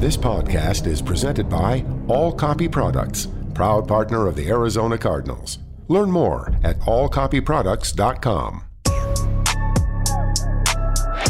This podcast is presented by All Copy Products, proud partner of the Arizona Cardinals. Learn more at allcopyproducts.com.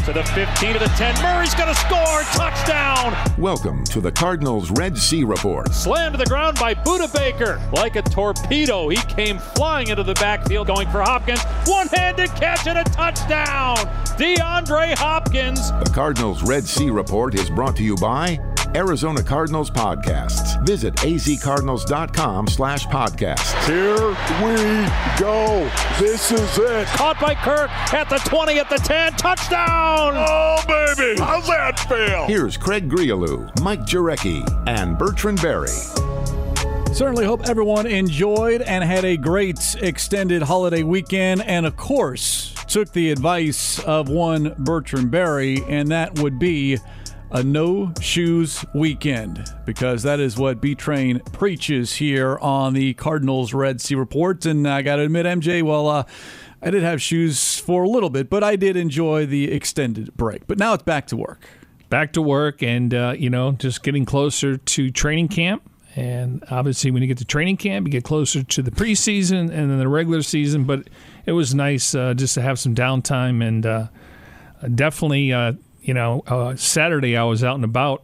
To the 15 to the 10. Murray's going to score. Touchdown. Welcome to the Cardinals Red Sea Report. Slammed to the ground by Budda Baker. Like a torpedo, he came flying into the backfield going for Hopkins. One handed catch and a touchdown. DeAndre Hopkins. The Cardinals Red Sea Report is brought to you by Arizona Cardinals Podcasts. Visit azcardinals.com slash podcasts. Here we go. This is it. Caught by Kirk at the 20, at the 10. Touchdown. Oh, baby. How's that feel? Here's Craig Grialou, Mike Jurecki, and Bertrand Berry. Certainly hope everyone enjoyed and had a great extended holiday weekend, and of course, took the advice of one Bertrand Berry, and that would be a no shoes weekend because that is what B Train preaches here on the Cardinals Red Sea Report. And I got to admit, MJ, well, uh, I did have shoes for a little bit, but I did enjoy the extended break. But now it's back to work. Back to work, and uh, you know, just getting closer to training camp. And obviously, when you get to training camp, you get closer to the preseason and then the regular season. But it was nice uh, just to have some downtime and uh, definitely uh, you know, uh, Saturday I was out and about,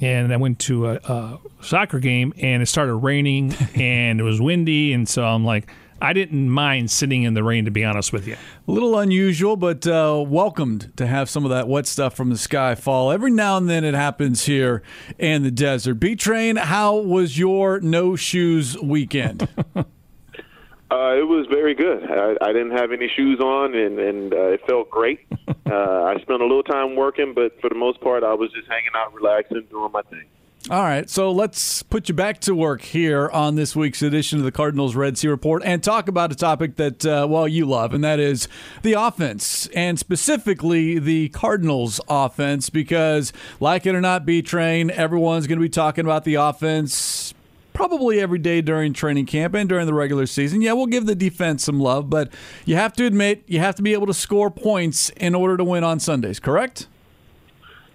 and I went to a, a soccer game, and it started raining, and it was windy, and so I'm like. I didn't mind sitting in the rain, to be honest with you. A little unusual, but uh, welcomed to have some of that wet stuff from the sky fall. Every now and then it happens here in the desert. B Train, how was your no shoes weekend? Uh, it was very good. I, I didn't have any shoes on, and and uh, it felt great. Uh, I spent a little time working, but for the most part, I was just hanging out, relaxing, doing my thing. All right, so let's put you back to work here on this week's edition of the Cardinals Red Sea Report and talk about a topic that, uh, well, you love, and that is the offense, and specifically the Cardinals offense, because, like it or not, B Train, everyone's going to be talking about the offense probably every day during training camp and during the regular season. Yeah, we'll give the defense some love, but you have to admit you have to be able to score points in order to win on Sundays, correct?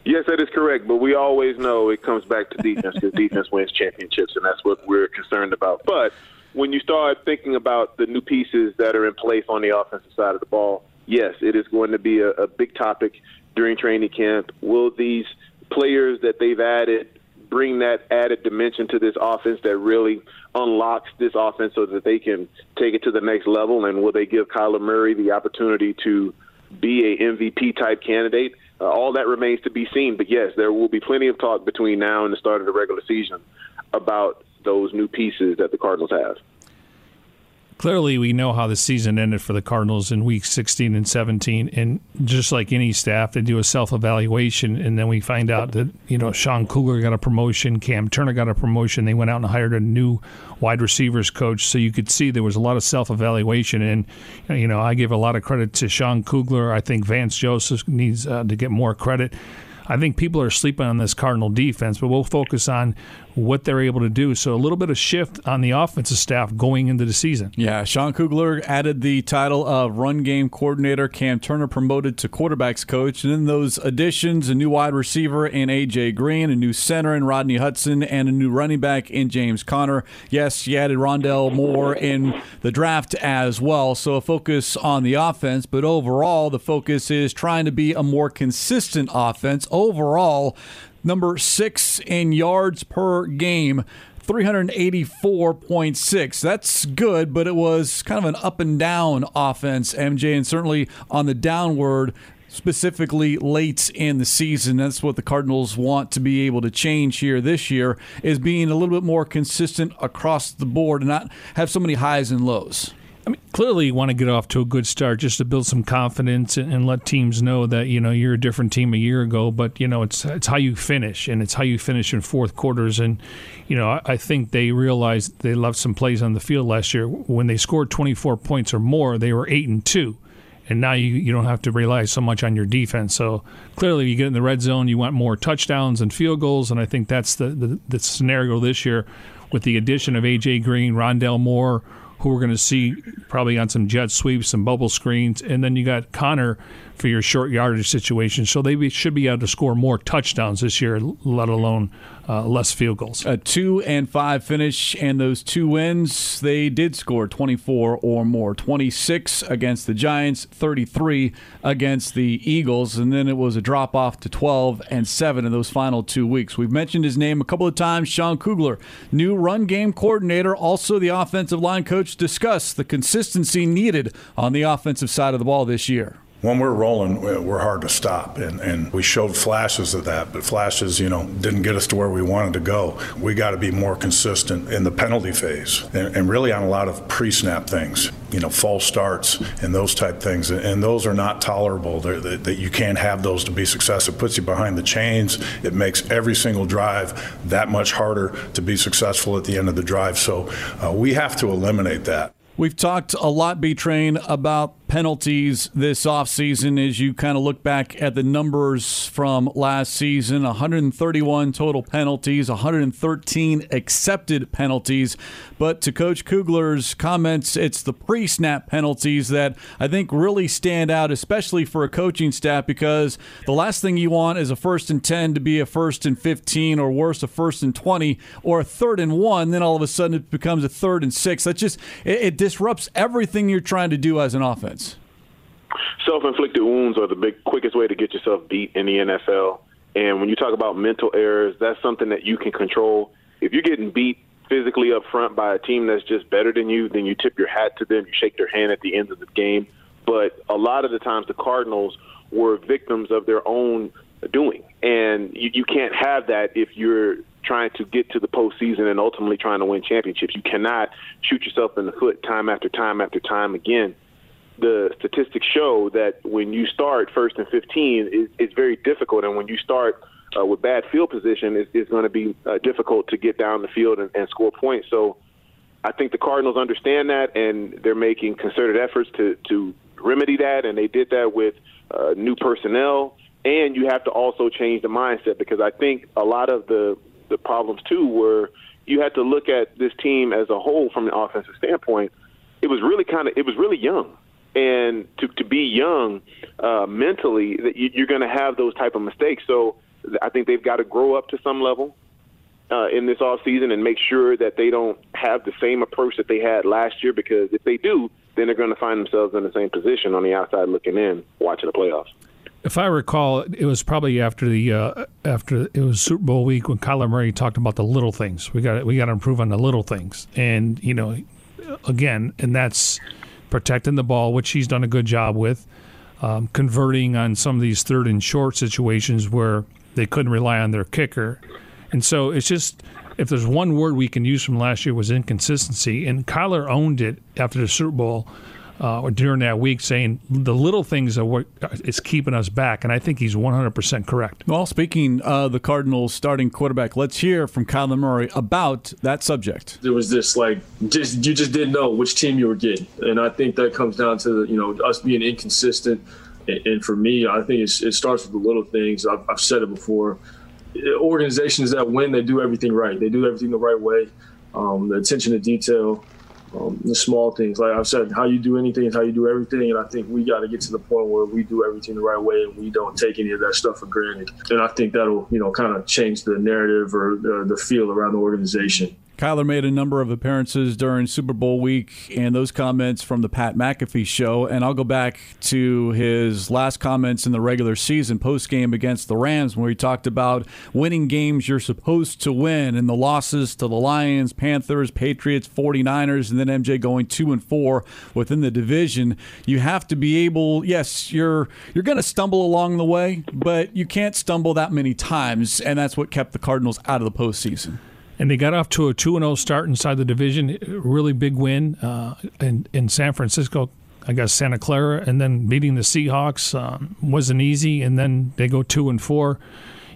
Yes, that is correct, but we always know it comes back to defense because defense wins championships, and that's what we're concerned about. But when you start thinking about the new pieces that are in place on the offensive side of the ball, yes, it is going to be a, a big topic during training camp. Will these players that they've added bring that added dimension to this offense that really unlocks this offense so that they can take it to the next level? And will they give Kyler Murray the opportunity to be a MVP type candidate? Uh, all that remains to be seen. But yes, there will be plenty of talk between now and the start of the regular season about those new pieces that the Cardinals have clearly we know how the season ended for the Cardinals in week 16 and 17 and just like any staff they do a self-evaluation and then we find out that you know Sean Kugler got a promotion Cam Turner got a promotion they went out and hired a new wide receivers coach. So you could see there was a lot of self-evaluation and you know I give a lot of credit to Sean Kugler I think Vance Joseph needs uh, to get more credit I think people are sleeping on this Cardinal defense, but we'll focus on what they're able to do. So a little bit of shift on the offensive staff going into the season. Yeah, Sean Kugler added the title of run game coordinator. Cam Turner promoted to quarterbacks coach. And then those additions, a new wide receiver in A.J. Green, a new center in Rodney Hudson, and a new running back in James Conner. Yes, he added Rondale Moore in the draft as well. So a focus on the offense, but overall the focus is trying to be a more consistent offense. Overall, number six in yards per game. 384.6. That's good, but it was kind of an up and down offense, MJ, and certainly on the downward, specifically late in the season. That's what the Cardinals want to be able to change here this year is being a little bit more consistent across the board and not have so many highs and lows. I mean, clearly you want to get off to a good start just to build some confidence and, and, let teams know that you know you're a different team a year ago. But you know it's it's how you finish and it's how you finish in fourth quarters. And you know I, I think they realized they left some plays on the field last year when they scored 24 points or more. They were eight and two. And now you, you don't have to rely so much on your defense. So clearly, you get in the red zone, you want more touchdowns and field goals, and I think that's the, the, the scenario this year with the addition of AJ Green, Rondale Moore, who we're going to see probably on some jet sweeps, some bubble screens, and then you got Conner for your short yardage situation. So they should be able to score more touchdowns this year, let alone uh, less field goals. A two and five finish, and those two wins, they did score 24 or more 26 against the Giants, 33 against the Eagles, and then it was a drop off to 12 and 7 in those final two weeks. We've mentioned his name a couple of times, Sean Kugler, new run game coordinator, also the offensive line coach, discussed the consistency needed on the offensive side of the ball this year when we're rolling, we're hard to stop. And, and we showed flashes of that, but flashes, you know, didn't get us to where we wanted to go. We got to be more consistent in the penalty phase and, and really on a lot of pre snap things, you know, false starts and those type things. And those are not tolerable. That, that you can't have those to be successful. It puts you behind the chains. It makes every single drive that much harder to be successful at the end of the drive. So uh, we have to eliminate that. We've talked a lot, B Train, about penalties this offseason as you kind of look back at the numbers from last season 131 total penalties, 113 accepted penalties. But to Coach Kugler's comments, it's the pre snap penalties that I think really stand out, especially for a coaching staff, because the last thing you want is a first and 10 to be a first and 15, or worse, a first and 20, or a third and one. Then all of a sudden it becomes a third and six. That just, it, it disrupts everything you're trying to do as an offense self-inflicted wounds are the big quickest way to get yourself beat in the NFL. And when you talk about mental errors, that's something that you can control. If you're getting beat physically up front by a team that's just better than you, then you tip your hat to them, you shake their hand at the end of the game. But a lot of the times, the Cardinals were victims of their own doing, and you, you can't have that if you're trying to get to the postseason and ultimately trying to win championships. You cannot shoot yourself in the foot time after time after time again the statistics show that when you start first and 15, it, it's very difficult. And when you start uh, with bad field position, it's, it's going to be uh, difficult to get down the field and, and score points. So I think the Cardinals understand that, and they're making concerted efforts to, to remedy that. And they did that with uh, new personnel. And you have to also change the mindset because I think a lot of the, the problems, too, were you had to look at this team as a whole from an offensive standpoint. It was really kind of, it was really young and to to be young uh, mentally, that you, you're going to have those type of mistakes. So I think they've got to grow up to some level uh, in this off season and make sure that they don't have the same approach that they had last year. Because if they do, then they're going to find themselves in the same position on the outside looking in, watching the playoffs. If I recall, it was probably after the uh, after it was Super Bowl week when Kyler Murray talked about the little things. We got we got to improve on the little things, and you know, again, and that's protecting the ball, which he's done a good job with, um, converting on some of these third and short situations where they couldn't rely on their kicker. And so it's just if there's one word we can use from last year was inconsistency, and Kyler owned it after the Super Bowl uh, or during that week saying the little things are what is keeping us back, and I think he's 100% correct. Well, speaking of the Cardinals starting quarterback, let's hear from Kyler Murray about that subject. There was this like just you just didn't know which team you were getting, and I think that comes down to you know us being inconsistent. And for me, I think it starts with the little things. I've, I've said it before. Organizations that win, they do everything right. They do everything the right way. Um, the attention to detail, um, the small things. Like I've said, how you do anything is how you do everything. And I think we got to get to the point where we do everything the right way and we don't take any of that stuff for granted. And I think that'll, you know, kind of change the narrative or the, the feel around the organization. Kyler made a number of appearances during Super Bowl week and those comments from the Pat McAfee show. And I'll go back to his last comments in the regular season post game against the Rams, where he talked about winning games you're supposed to win and the losses to the Lions, Panthers, Patriots, 49ers, and then MJ going two and four within the division. You have to be able, yes, you're you're gonna stumble along the way, but you can't stumble that many times, and that's what kept the Cardinals out of the postseason and they got off to a 2 0 start inside the division. Really big win uh, in, in San Francisco. I guess Santa Clara, and then beating the Seahawks um, wasn't easy. And then they go two and four.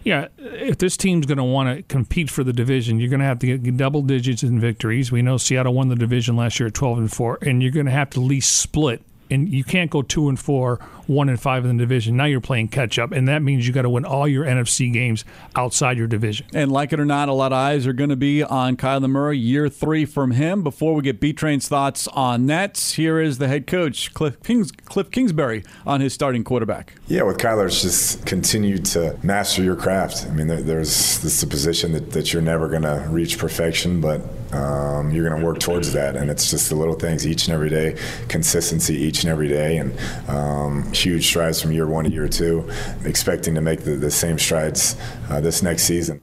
Yeah, if this team's going to want to compete for the division, you're going to have to get double digits in victories. We know Seattle won the division last year at 12 and four, and you're going to have to at least split and you can't go two and four, one and five in the division. Now you're playing catch up, and that means you got to win all your NFC games outside your division. And like it or not, a lot of eyes are going to be on Kyler Murray, year three from him. Before we get B Train's thoughts on Nets, here is the head coach Cliff, Kings, Cliff Kingsbury on his starting quarterback. Yeah, with Kyler, it's just continue to master your craft. I mean, there, there's this is a position that, that you're never going to reach perfection, but um, you're going to work towards that. And it's just the little things each and every day, consistency each and every day, and um, huge strides from year one to year two. Expecting to make the, the same strides uh, this next season.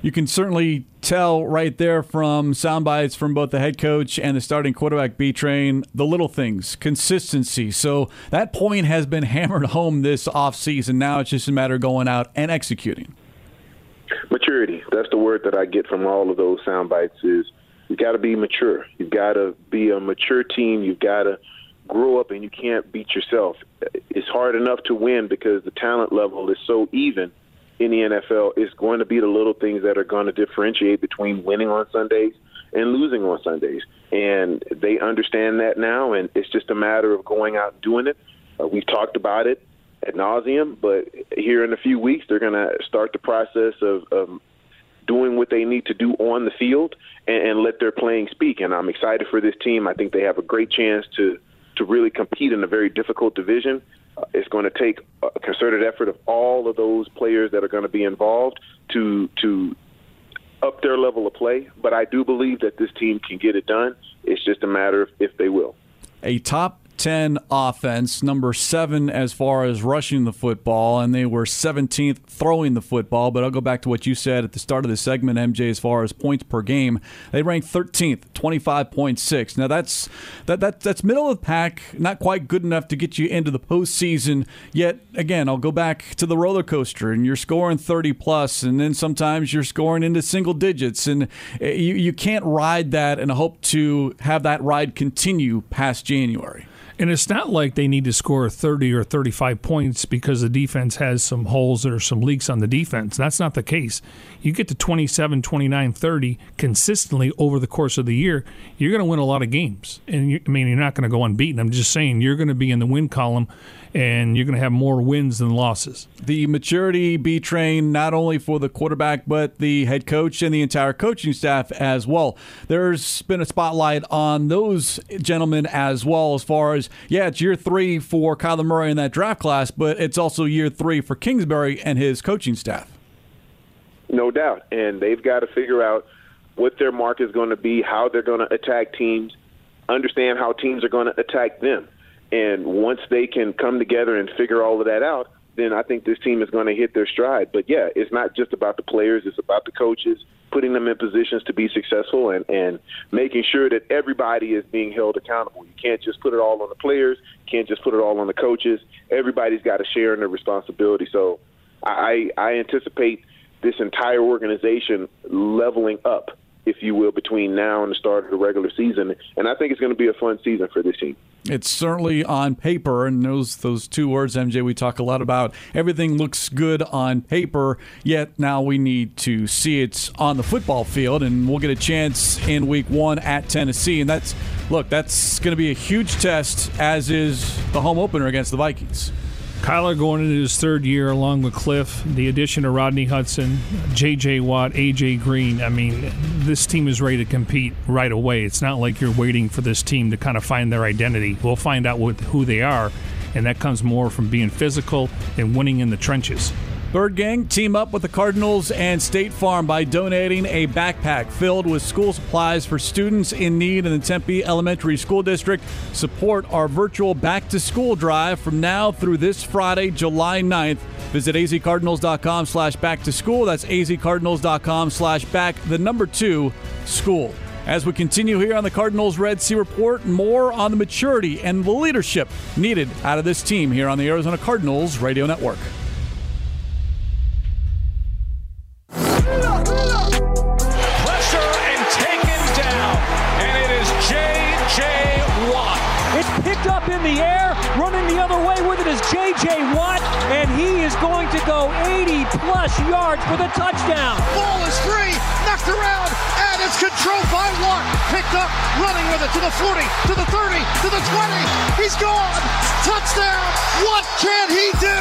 You can certainly tell right there from sound bites from both the head coach and the starting quarterback B train the little things, consistency. So that point has been hammered home this offseason. Now it's just a matter of going out and executing. Maturity. That's the word that I get from all of those sound bites is you've got to be mature. You've got to be a mature team. You've got to grow up and you can't beat yourself. It's hard enough to win because the talent level is so even in the NFL. It's going to be the little things that are going to differentiate between winning on Sundays and losing on Sundays. And they understand that now, and it's just a matter of going out and doing it. Uh, we've talked about it at nauseum, but here in a few weeks, they're going to start the process of, of doing what they need to do on the field and, and let their playing speak. And I'm excited for this team. I think they have a great chance to to really compete in a very difficult division. Uh, it's going to take a concerted effort of all of those players that are going to be involved to to up their level of play. But I do believe that this team can get it done. It's just a matter of if they will. A top 10 offense, number seven as far as rushing the football, and they were 17th throwing the football. But I'll go back to what you said at the start of the segment, MJ, as far as points per game. They ranked 13th, 25.6. Now that's that, that that's middle of the pack, not quite good enough to get you into the postseason. Yet again, I'll go back to the roller coaster, and you're scoring 30 plus, and then sometimes you're scoring into single digits, and eh, you you can't ride that and hope to have that ride continue past January. And it's not like they need to score 30 or 35 points because the defense has some holes or some leaks on the defense. That's not the case. You get to 27, 29, 30 consistently over the course of the year, you're going to win a lot of games. And you, I mean, you're not going to go unbeaten. I'm just saying you're going to be in the win column and you're going to have more wins than losses. The maturity B train, not only for the quarterback, but the head coach and the entire coaching staff as well. There's been a spotlight on those gentlemen as well, as far as, yeah, it's year three for Kyler Murray in that draft class, but it's also year three for Kingsbury and his coaching staff. No doubt. And they've got to figure out what their mark is going to be, how they're going to attack teams, understand how teams are going to attack them and once they can come together and figure all of that out, then I think this team is going to hit their stride. But yeah, it's not just about the players, it's about the coaches, putting them in positions to be successful and, and making sure that everybody is being held accountable. You can't just put it all on the players, you can't just put it all on the coaches. Everybody's got to share in the responsibility. So I, I anticipate this entire organization leveling up, if you will, between now and the start of the regular season. And I think it's going to be a fun season for this team. It's certainly on paper, and those those two words, MJ, we talk a lot about. Everything looks good on paper, yet now we need to see it on the football field, and we'll get a chance in Week One at Tennessee, and that's look, that's going to be a huge test, as is the home opener against the Vikings. Kyler going into his third year along with Cliff, the addition of Rodney Hudson, J.J. Watt, A.J. Green. I mean, this team is ready to compete right away. It's not like you're waiting for this team to kind of find their identity. We'll find out what, who they are, and that comes more from being physical and winning in the trenches. Bird Gang team up with the Cardinals and State Farm by donating a backpack filled with school supplies for students in need in the Tempe Elementary School District. Support our virtual back to school drive from now through this Friday, July 9th. Visit azcardinals.com slash back to school. That's azcardinals.com slash back, the number two, school. As we continue here on the Cardinals Red Sea Report, more on the maturity and the leadership needed out of this team here on the Arizona Cardinals Radio Network. Go 80 plus yards for the touchdown. Ball is free, knocked around, and It's controlled by Watt. Picked up, running with it to the 40, to the 30, to the 20. He's gone. Touchdown. What can he do?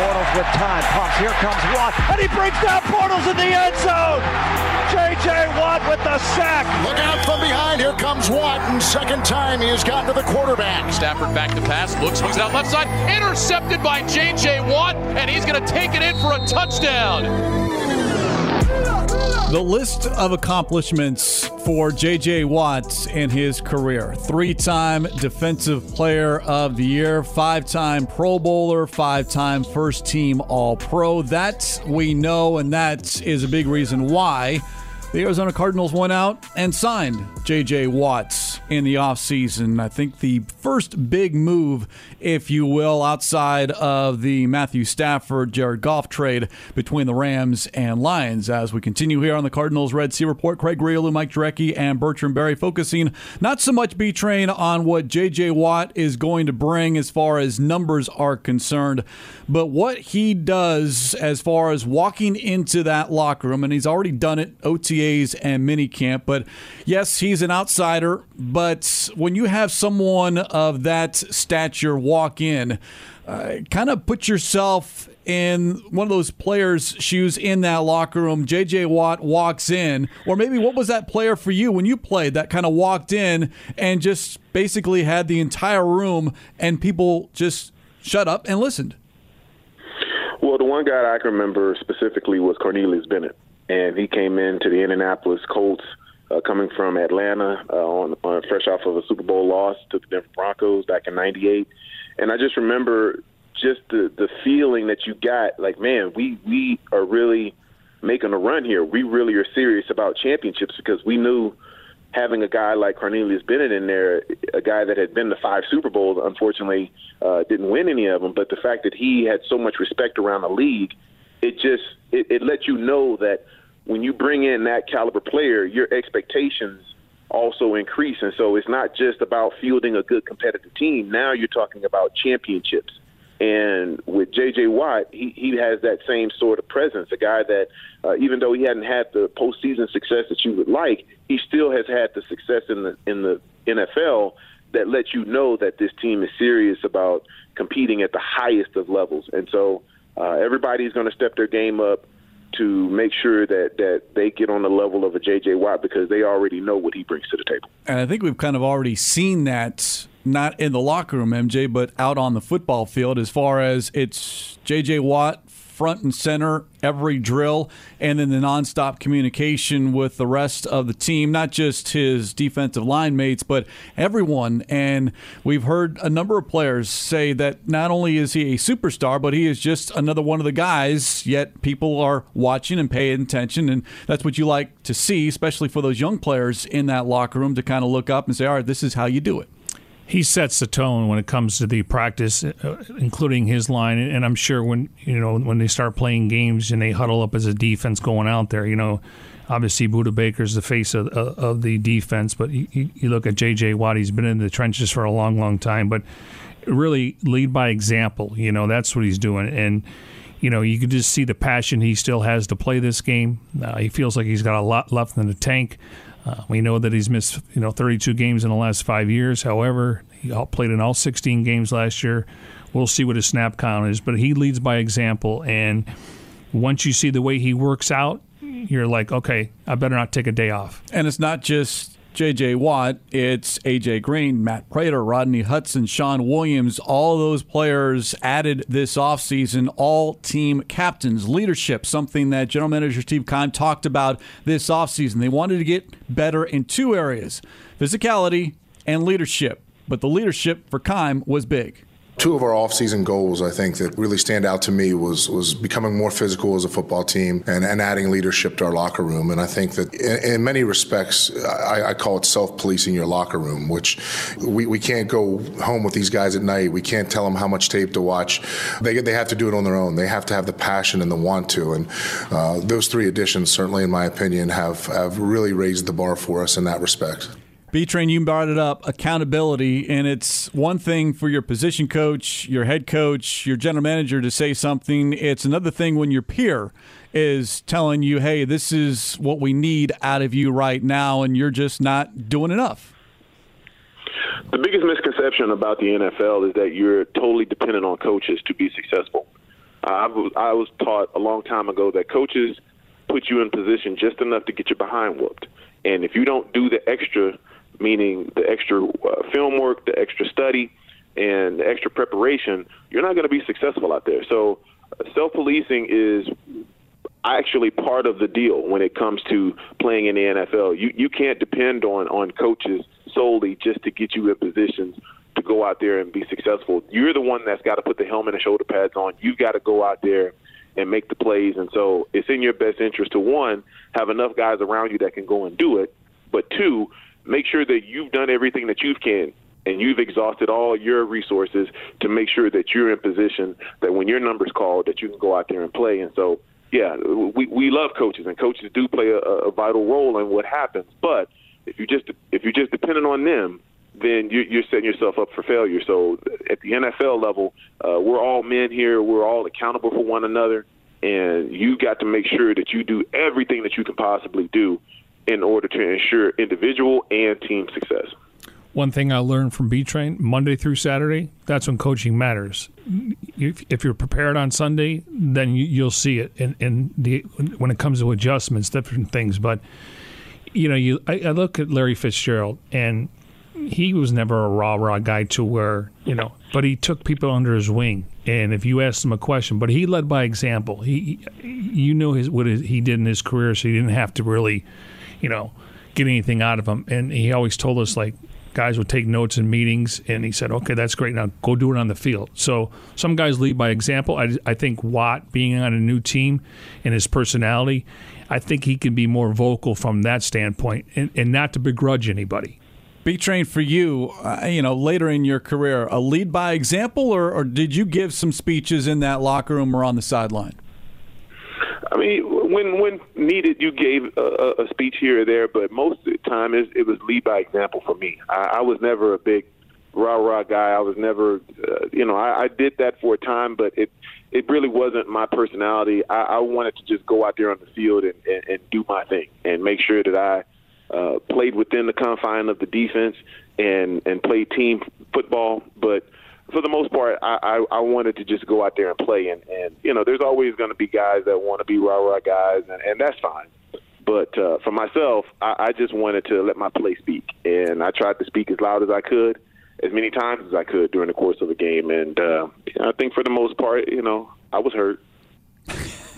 Bortles with time. Pumps. Here comes Watt. And he brings down Bortles in the end zone. J.J. Watt with the sack. Look out from behind. Here comes Watt. And second time he has gotten to the quarterback. Stafford back to pass. Looks, swings it out left side. Intercepted by J.J. Watt. And he's going to take it in for a touchdown. The list of accomplishments for J.J. Watts in his career three time Defensive Player of the Year, five time Pro Bowler, five time first team All Pro. That we know, and that is a big reason why the Arizona Cardinals went out and signed J.J. Watts in the offseason. I think the first big move, if you will, outside of the Matthew Stafford, Jared Goff trade between the Rams and Lions. As we continue here on the Cardinals Red Sea Report, Craig Grialou, Mike Jurecki, and Bertrand Berry focusing not so much B Train on what J.J. Watt is going to bring as far as numbers are concerned, but what he does as far as walking into that locker room, and he's already done it OTAs and minicamp. But yes, he's an outsider. But when you have someone of that stature walk in, uh, kind of put yourself in one of those players' shoes in that locker room. JJ Watt walks in, or maybe what was that player for you when you played that kind of walked in and just basically had the entire room and people just shut up and listened? Well, the one guy I can remember specifically was Cornelius Bennett, and he came into the Indianapolis Colts uh, coming from Atlanta uh, on, on fresh off of a Super Bowl loss to the Denver Broncos back in '98, and I just remember just the the feeling that you got, like, man, we we are really making a run here. We really are serious about championships because we knew having a guy like Cornelius Bennett in there, a guy that had been to five Super Bowls, unfortunately uh, didn't win any of them, but the fact that he had so much respect around the league, it just it, it let you know that when you bring in that caliber player, your expectations also increase, and so it's not just about fielding a good competitive team. Now you're talking about championships. And with J.J. Watt, he, he has that same sort of presence. A guy that, uh, even though he hadn't had the postseason success that you would like, he still has had the success in the in the NFL that lets you know that this team is serious about competing at the highest of levels. And so uh, everybody's going to step their game up to make sure that that they get on the level of a J.J. Watt because they already know what he brings to the table. And I think we've kind of already seen that not in the locker room, MJ, but out on the football field as far as it's J.J. Watt front and center every drill, and then the nonstop communication with the rest of the team, not just his defensive line mates, but everyone. And we've heard a number of players say that not only is he a superstar, but he is just another one of the guys, yet people are watching and paying attention. And that's what you like to see, especially for those young players in that locker room to kind of look up and say, all right, this is how you do it he sets the tone when it comes to the practice, uh, including his line. And I'm sure when you know when they start playing games and they huddle up as a defense going out there, you know, obviously Budda Baker's the face of, of the defense, but you, you look at J.J. Watt; he's been in the trenches for a long, long time. But really, lead by example. You know, that's what he's doing, and you know, you can just see the passion he still has to play this game. Uh, he feels like he's got a lot left in the tank. Uh, we know that he's missed you know 32 games in the last five years. However, he played in all 16 games last year. We'll see what his snap count is, but he leads by example. And once you see the way he works out, you're like, okay, I better not take a day off. And it's not just J.J. Watt, it's A.J. Green, Matt Prater, Rodney Hudson, Sean Williams, all those players added this offseason, all team captains, leadership, something that General Manager Steve Keim talked about this offseason. They wanted to get better in two areas physicality and leadership, but the leadership for Keim was big. Two of our off-season goals, I think, that really stand out to me was was becoming more physical as a football team and, and adding leadership to our locker room. And I think that in, in many respects, I, I, call it self-policing your locker room, which we, we can't go home with these guys at night. We can't tell them how much tape to watch. They they have to do it on their own. They have to have the passion and the want to. And uh, those three additions, certainly in my opinion, have have really raised the bar for us in that respect. B Train, you brought it up accountability, and it's one thing for your position coach, your head coach, your general manager to say something. It's another thing when your peer is telling you, hey, this is what we need out of you right now, and you're just not doing enough. The biggest misconception about the NFL is that you're totally dependent on coaches to be successful. I was taught a long time ago that coaches put you in position just enough to get your behind whooped. And if you don't do the extra meaning the extra uh, film work, the extra study, and the extra preparation, you're not going to be successful out there. So, uh, self policing is actually part of the deal when it comes to playing in the NFL. You you can't depend on on coaches solely just to get you in positions to go out there and be successful. You're the one that's got to put the helmet and shoulder pads on. You've got to go out there and make the plays. And so it's in your best interest to one have enough guys around you that can go and do it, but two make sure that you've done everything that you can and you've exhausted all your resources to make sure that you're in position that when your number's called that you can go out there and play. And so, yeah, we we love coaches and coaches do play a, a vital role in what happens. But if you just if you're just dependent on them, then you're, you're setting yourself up for failure. So at the NFL level, uh, we're all men here. We're all accountable for one another, and you got to make sure that you do everything that you can possibly do in order to ensure individual and team success. One thing I learned from B Train Monday through Saturday, that's when coaching matters. If, you're prepared on Sunday, then you, will see it. And, the, when it comes to adjustments, different things. But, you know, you I, I look at Larry Fitzgerald, and he was never a rah rah guy to where, you know, but he took people under his wing. And if you asked him a question, but he led by example. He, you know, his what he did in his career, so he didn't have to really you know, get anything out of him. And he always told us like guys would take notes in meetings, and he said, "Okay, that's great. Now go do it on the field." So some guys lead by example. I, I think Watt being on a new team and his personality, I think he can be more vocal from that standpoint, and, and not to begrudge anybody. B Train for you, uh, you know, later in your career, a lead by example, or, or did you give some speeches in that locker room or on the sideline? I mean, when when needed, you gave a, a speech here or there, but most of the time it, it was lead by example for me. I, I was never a big rah rah guy. I was never, uh, you know, I, I did that for a time, but it it really wasn't my personality. I, I wanted to just go out there on the field and, and, and do my thing and make sure that I uh, played within the confine of the defense and and played team football, but for the most part, I, I, I wanted to just go out there and play. And, and you know, there's always going to be guys that want to be rah rah guys, and, and that's fine. But uh, for myself, I, I just wanted to let my play speak, and I tried to speak as loud as I could, as many times as I could during the course of the game. And uh, I think for the most part, you know, I was hurt.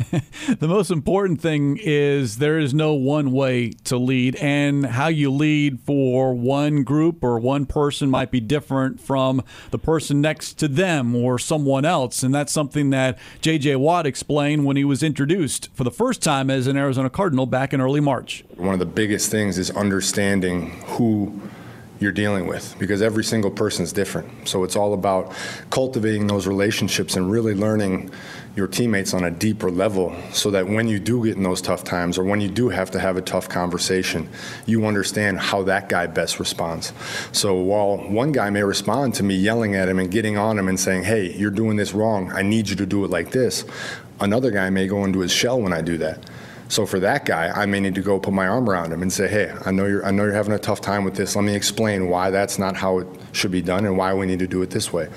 the most important thing is there is no one way to lead, and how you lead for one group or one person might be different from the person next to them or someone else. And that's something that J.J. Watt explained when he was introduced for the first time as an Arizona Cardinal back in early March. One of the biggest things is understanding who you're dealing with because every single person is different. So it's all about cultivating those relationships and really learning your teammates on a deeper level so that when you do get in those tough times or when you do have to have a tough conversation, you understand how that guy best responds. So while one guy may respond to me yelling at him and getting on him and saying, hey, you're doing this wrong, I need you to do it like this, another guy may go into his shell when I do that. So for that guy, I may need to go put my arm around him and say, "Hey, I know you're I know you're having a tough time with this. Let me explain why that's not how it should be done and why we need to do it this way."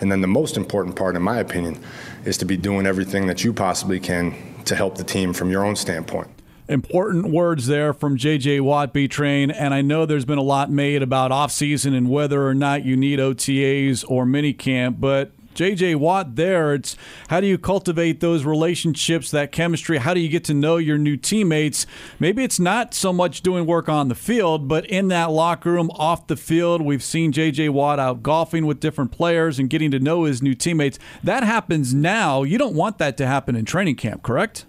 And then the most important part in my opinion is to be doing everything that you possibly can to help the team from your own standpoint. Important words there from JJ Watt B Train. And I know there's been a lot made about offseason and whether or not you need OTAs or minicamp, but JJ Watt there. It's how do you cultivate those relationships, that chemistry? How do you get to know your new teammates? Maybe it's not so much doing work on the field, but in that locker room, off the field. We've seen JJ Watt out golfing with different players and getting to know his new teammates. That happens now. You don't want that to happen in training camp, correct?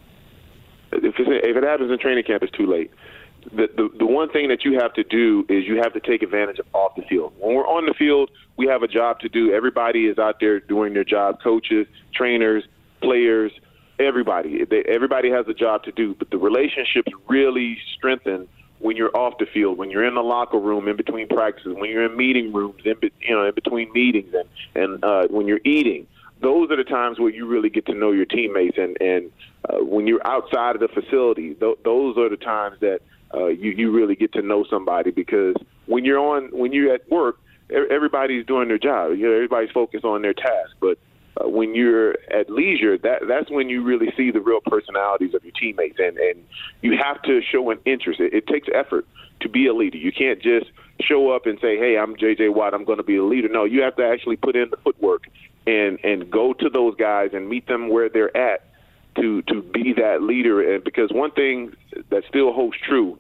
If, if it happens in training camp, it's too late the, the the one thing that you have to do is you have to take advantage of off the field. When we're on the field, we have a job to do. Everybody is out there doing their job. Coaches, trainers, players, everybody. They, everybody has a job to do. But the relationships really strengthen when you're off the field, when you're in the locker room, in between practices, when you're in meeting rooms, in be, you know, in between meetings, and and uh, when you're eating. Those are the times where you really get to know your teammates, and and uh, when you're outside of the facility, th- those are the times that uh, you you really get to know somebody because when you're on when you're at work, everybody's doing their job. You know, everybody's focused on their task, but uh, when you're at leisure, that that's when you really see the real personalities of your teammates, and and you have to show an interest. It, it takes effort to be a leader. You can't just show up and say, "Hey, I'm J.J. Watt. I'm going to be a leader." No, you have to actually put in the footwork and and go to those guys and meet them where they're at to to be that leader. And because one thing that still holds true,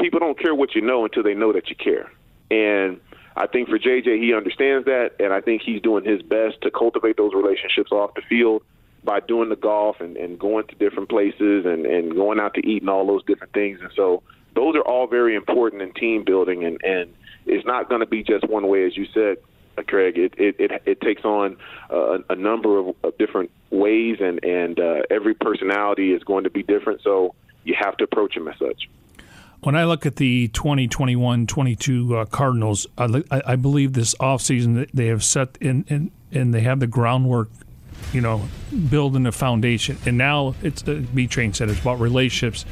people don't care what you know until they know that you care. And I think for JJ, he understands that, and I think he's doing his best to cultivate those relationships off the field by doing the golf and, and going to different places and, and going out to eat and all those different things. And so those are all very important in team building, and, and it's not going to be just one way, as you said, Craig. It it it, it takes on uh, a number of, of different ways, and and uh, every personality is going to be different. So you have to approach them as such. When I look at the 2021-22 uh, Cardinals, I, I, believe this offseason they have set in, in and they have the groundwork, you know, building a foundation. And now it's the B Train said it's about relationships.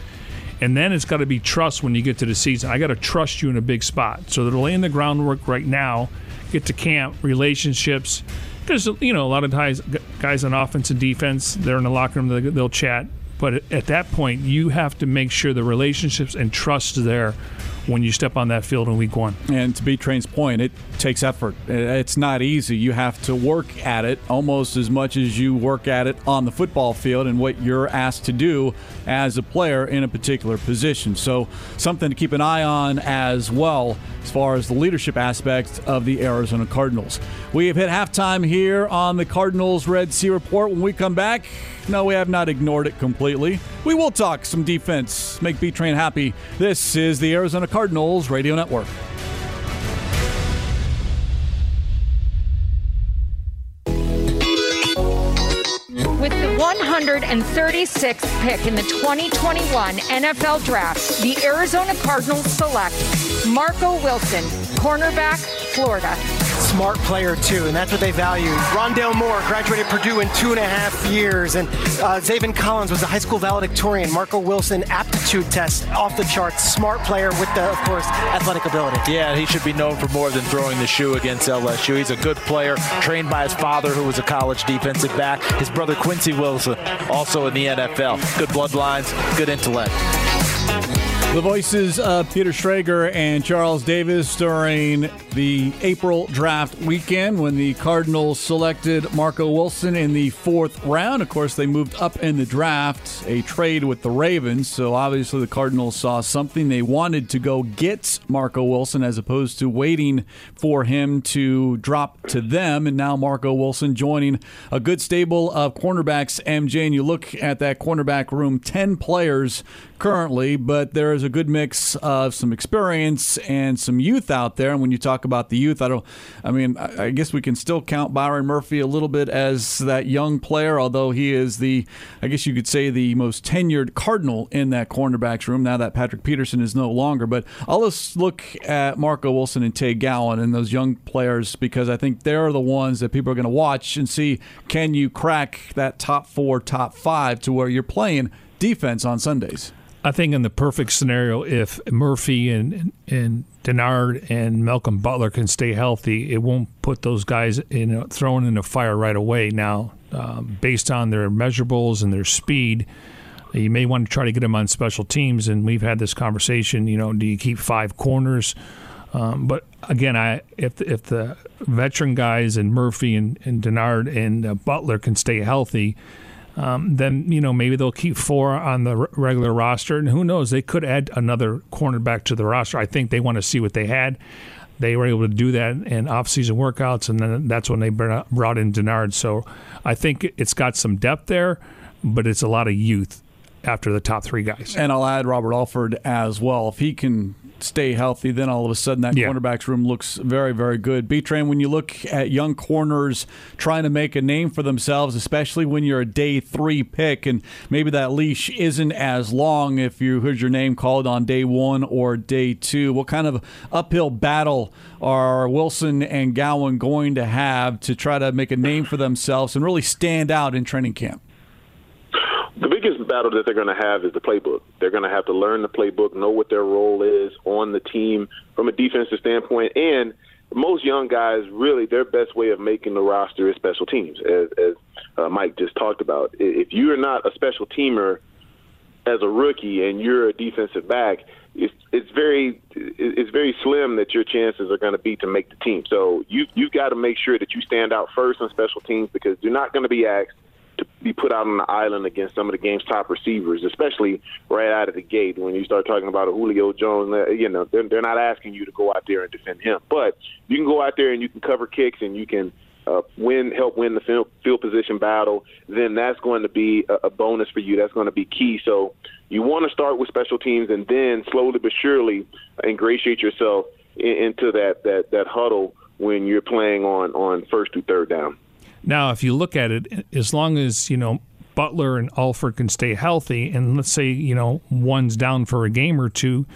And then it's got to be trust when you get to the season. I got to trust you in a big spot. So they're laying the groundwork right now. Get to camp, relationships. There's you know a lot of guys guys on offense and defense. They're in the locker room. They'll chat. But at that point, you have to make sure the relationships and trust there when you step on that field in week one. And to be Train's point, it takes effort. It's not easy. You have to work at it almost as much as you work at it on the football field and what you're asked to do as a player in a particular position. So, something to keep an eye on as well as far as the leadership aspect of the Arizona Cardinals. We have hit halftime here on the Cardinals Red Sea Report. When we come back, no, we have not ignored it completely. We will talk some defense, make B Train happy. This is the Arizona Cardinals Radio Network. With the 136th pick in the 2021 NFL Draft, the Arizona Cardinals select Marco Wilson, cornerback, Florida smart player too, and that's what they value. Rondale Moore graduated Purdue in two and a half years, and uh, Zaven Collins was a high school valedictorian. Marco Wilson aptitude test off the charts. Smart player with the, of course, athletic ability. Yeah, he should be known for more than throwing the shoe against LSU. He's a good player, trained by his father, who was a college defensive back. His brother Quincy Wilson, also in the NFL. Good bloodlines, good intellect. The voices of Peter Schrager and Charles Davis during the April draft weekend when the Cardinals selected Marco Wilson in the fourth round. Of course, they moved up in the draft, a trade with the Ravens. So obviously, the Cardinals saw something. They wanted to go get Marco Wilson as opposed to waiting for him to drop to them. And now Marco Wilson joining a good stable of cornerbacks, MJ. And you look at that cornerback room 10 players currently, but there is a good mix of some experience and some youth out there. And when you talk about the youth, I don't, I mean, I guess we can still count Byron Murphy a little bit as that young player, although he is the, I guess you could say, the most tenured Cardinal in that cornerbacks room now that Patrick Peterson is no longer. But I'll just look at Marco Wilson and Tay Gowan and those young players because I think they're the ones that people are going to watch and see can you crack that top four, top five to where you're playing defense on Sundays. I think in the perfect scenario, if Murphy and and Dennard and Malcolm Butler can stay healthy, it won't put those guys in thrown in the fire right away. Now, um, based on their measurables and their speed, you may want to try to get them on special teams. And we've had this conversation. You know, do you keep five corners? Um, but again, I if if the veteran guys and Murphy and, and Dennard and uh, Butler can stay healthy um, then you know maybe they'll keep four on the r- regular roster, and who knows? They could add another cornerback to the roster. I think they want to see what they had. They were able to do that in off-season workouts, and then that's when they brought in Dennard. So I think it's got some depth there, but it's a lot of youth after the top three guys. And I'll add Robert Alford as well. If he can stay healthy, then all of a sudden that Yeah. cornerbacks room looks very, very good. B Train, when you look at young corners trying to make a name for themselves, especially when you're a day three pick and maybe that leash isn't as long if you heard your name called on day one or day two, what kind of uphill battle are Wilson and Gowan going to have to try to make a name for themselves and really stand out in training camp? The biggest battle that they're going to have is the playbook. They're going to have to learn the playbook, know what their role is on the team from a defensive standpoint, and most young guys really their best way of making the roster is special teams, as, as uh, Mike just talked about. If you are not a special teamer as a rookie and you're a defensive back, it's it's very it's very slim that your chances are going to be to make the team. So you you've got to make sure that you stand out first on special teams because you're not going to be asked be put out on the island against some of the game's top receivers, especially right out of the gate. When you start talking about a Julio Jones, uh, you know they're, they're not asking you to go out there and defend him, but you can go out there and you can cover kicks and you can uh, win, help win the field, field position battle. Then that's going to be a, a bonus for you. That's going to be key. So you want to start with special teams and then slowly but surely ingratiate yourself in, into that, that that huddle when you're playing on on first to third down. Now, if you look at it, as long as you know Butler and Alford can stay healthy, and let's say you know one's down for a game or two,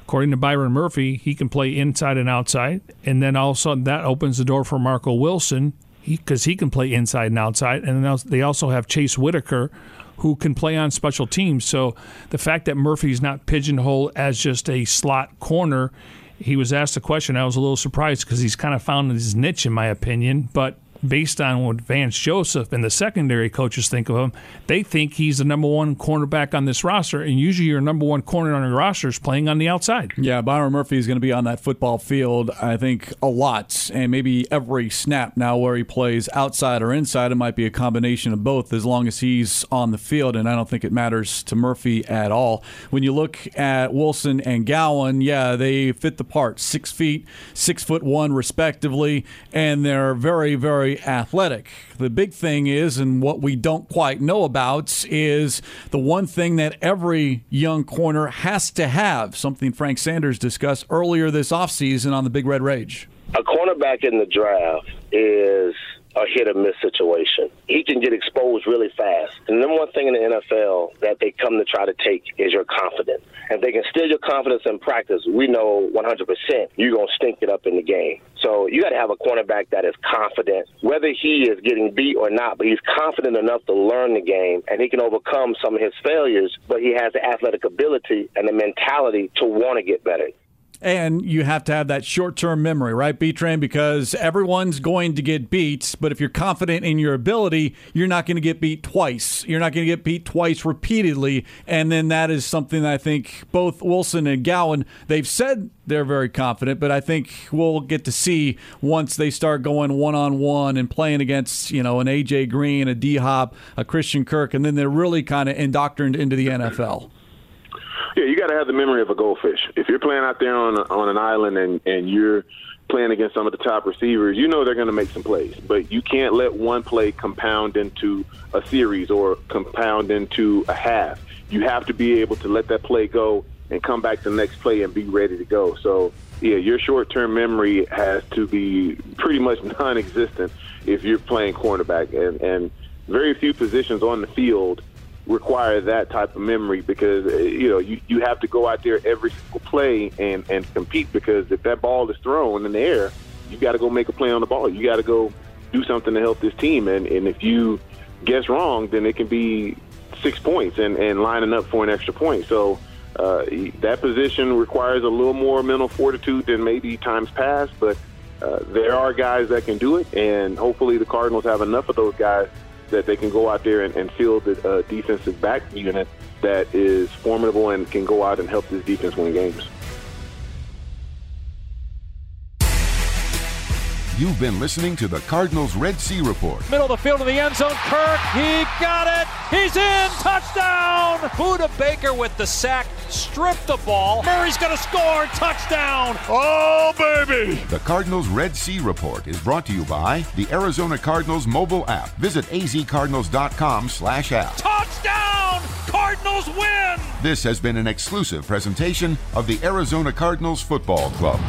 according to Byron Murphy, he can play inside and outside, and then all of a sudden that opens the door for Marco Wilson because he, can play inside and outside, and then they also have Jace Whittaker. Who can play on special teams? So the fact that Murphy's not pigeonholed as just a slot corner, he was asked a question. I was a little surprised because he's kind of found his niche, in my opinion. But based on what Vance Joseph and the secondary coaches think of him, they think he's the number one cornerback on this roster. And usually, your number one corner on your roster is playing on the outside. Yeah, Byron Murphy is going to be on that football field, I think, a lot, and maybe every snap now where he plays outside or inside. It might be a combination of both as long as he's on the field, and I don't think it matters to Murphy at all. When you look at Wilson and Gowan, yeah, they fit the part six feet, six foot one, respectively, and they're very, very athletic. The big thing is, and what we don't quite know about, is the one thing that every young corner has to have, something Frank Sanders discussed earlier this offseason on the Big Red Rage. A cornerback in the draft is a hit or miss situation. He can get exposed really fast. And the number one thing in the NFL that they come to try to take is your confidence. If they can steal your confidence in practice, we know 100% you're going to stink it up in the game. So you got to have a cornerback that is confident, whether he is getting beat or not, but he's confident enough to learn the game and he can overcome some of his failures, but he has the athletic ability and the mentality to want to get better. And you have to have that short term memory, right, B Train? Because everyone's going to get beat, but if you're confident in your ability, you're not going to get beat twice. You're not going to get beat twice repeatedly. And then that is something that I think both Wilson and Gowan, they've said they're very confident, but I think we'll get to see once they start going one on one and playing against, you know, an AJ Green, a D Hop, a Christian Kirk, and then they're really kind of indoctrinated into the NFL. Yeah, you got to have the memory of a goldfish. If you're playing out there on on an island and and you're playing against some of the top receivers, you know they're going to make some plays, but you can't let one play compound into a series or compound into a half. You have to be able to let that play go and come back to the next play and be ready to go. So, yeah, your short-term memory has to be pretty much non-existent if you're playing cornerback, and and very few positions on the field require that type of memory because uh, you know you, you have to go out there every single play and and compete because if that ball is thrown in the air you got to go make a play on the ball. You got to go do something to help this team. And and if you guess wrong then it can be six points and and lining up for an extra point. So uh, that position requires a little more mental fortitude than maybe times past but uh, there are guys that can do it and hopefully the Cardinals have enough of those guys that they can go out there and, and field a uh, defensive back unit that is formidable and can go out and help this defense win games. You've been listening to the Cardinals Red Sea Report. Middle of the field in the end zone. Kirk, he got it. He's in. Touchdown. Budda Baker with the sack. Stripped the ball. Murray's going to score. Touchdown. Oh, baby. The Cardinals Red Sea Report is brought to you by the Arizona Cardinals mobile app. Visit azcardinals.com slash app. Touchdown. Cardinals. Cardinals win! This has been an exclusive presentation of the Arizona Cardinals Football Club.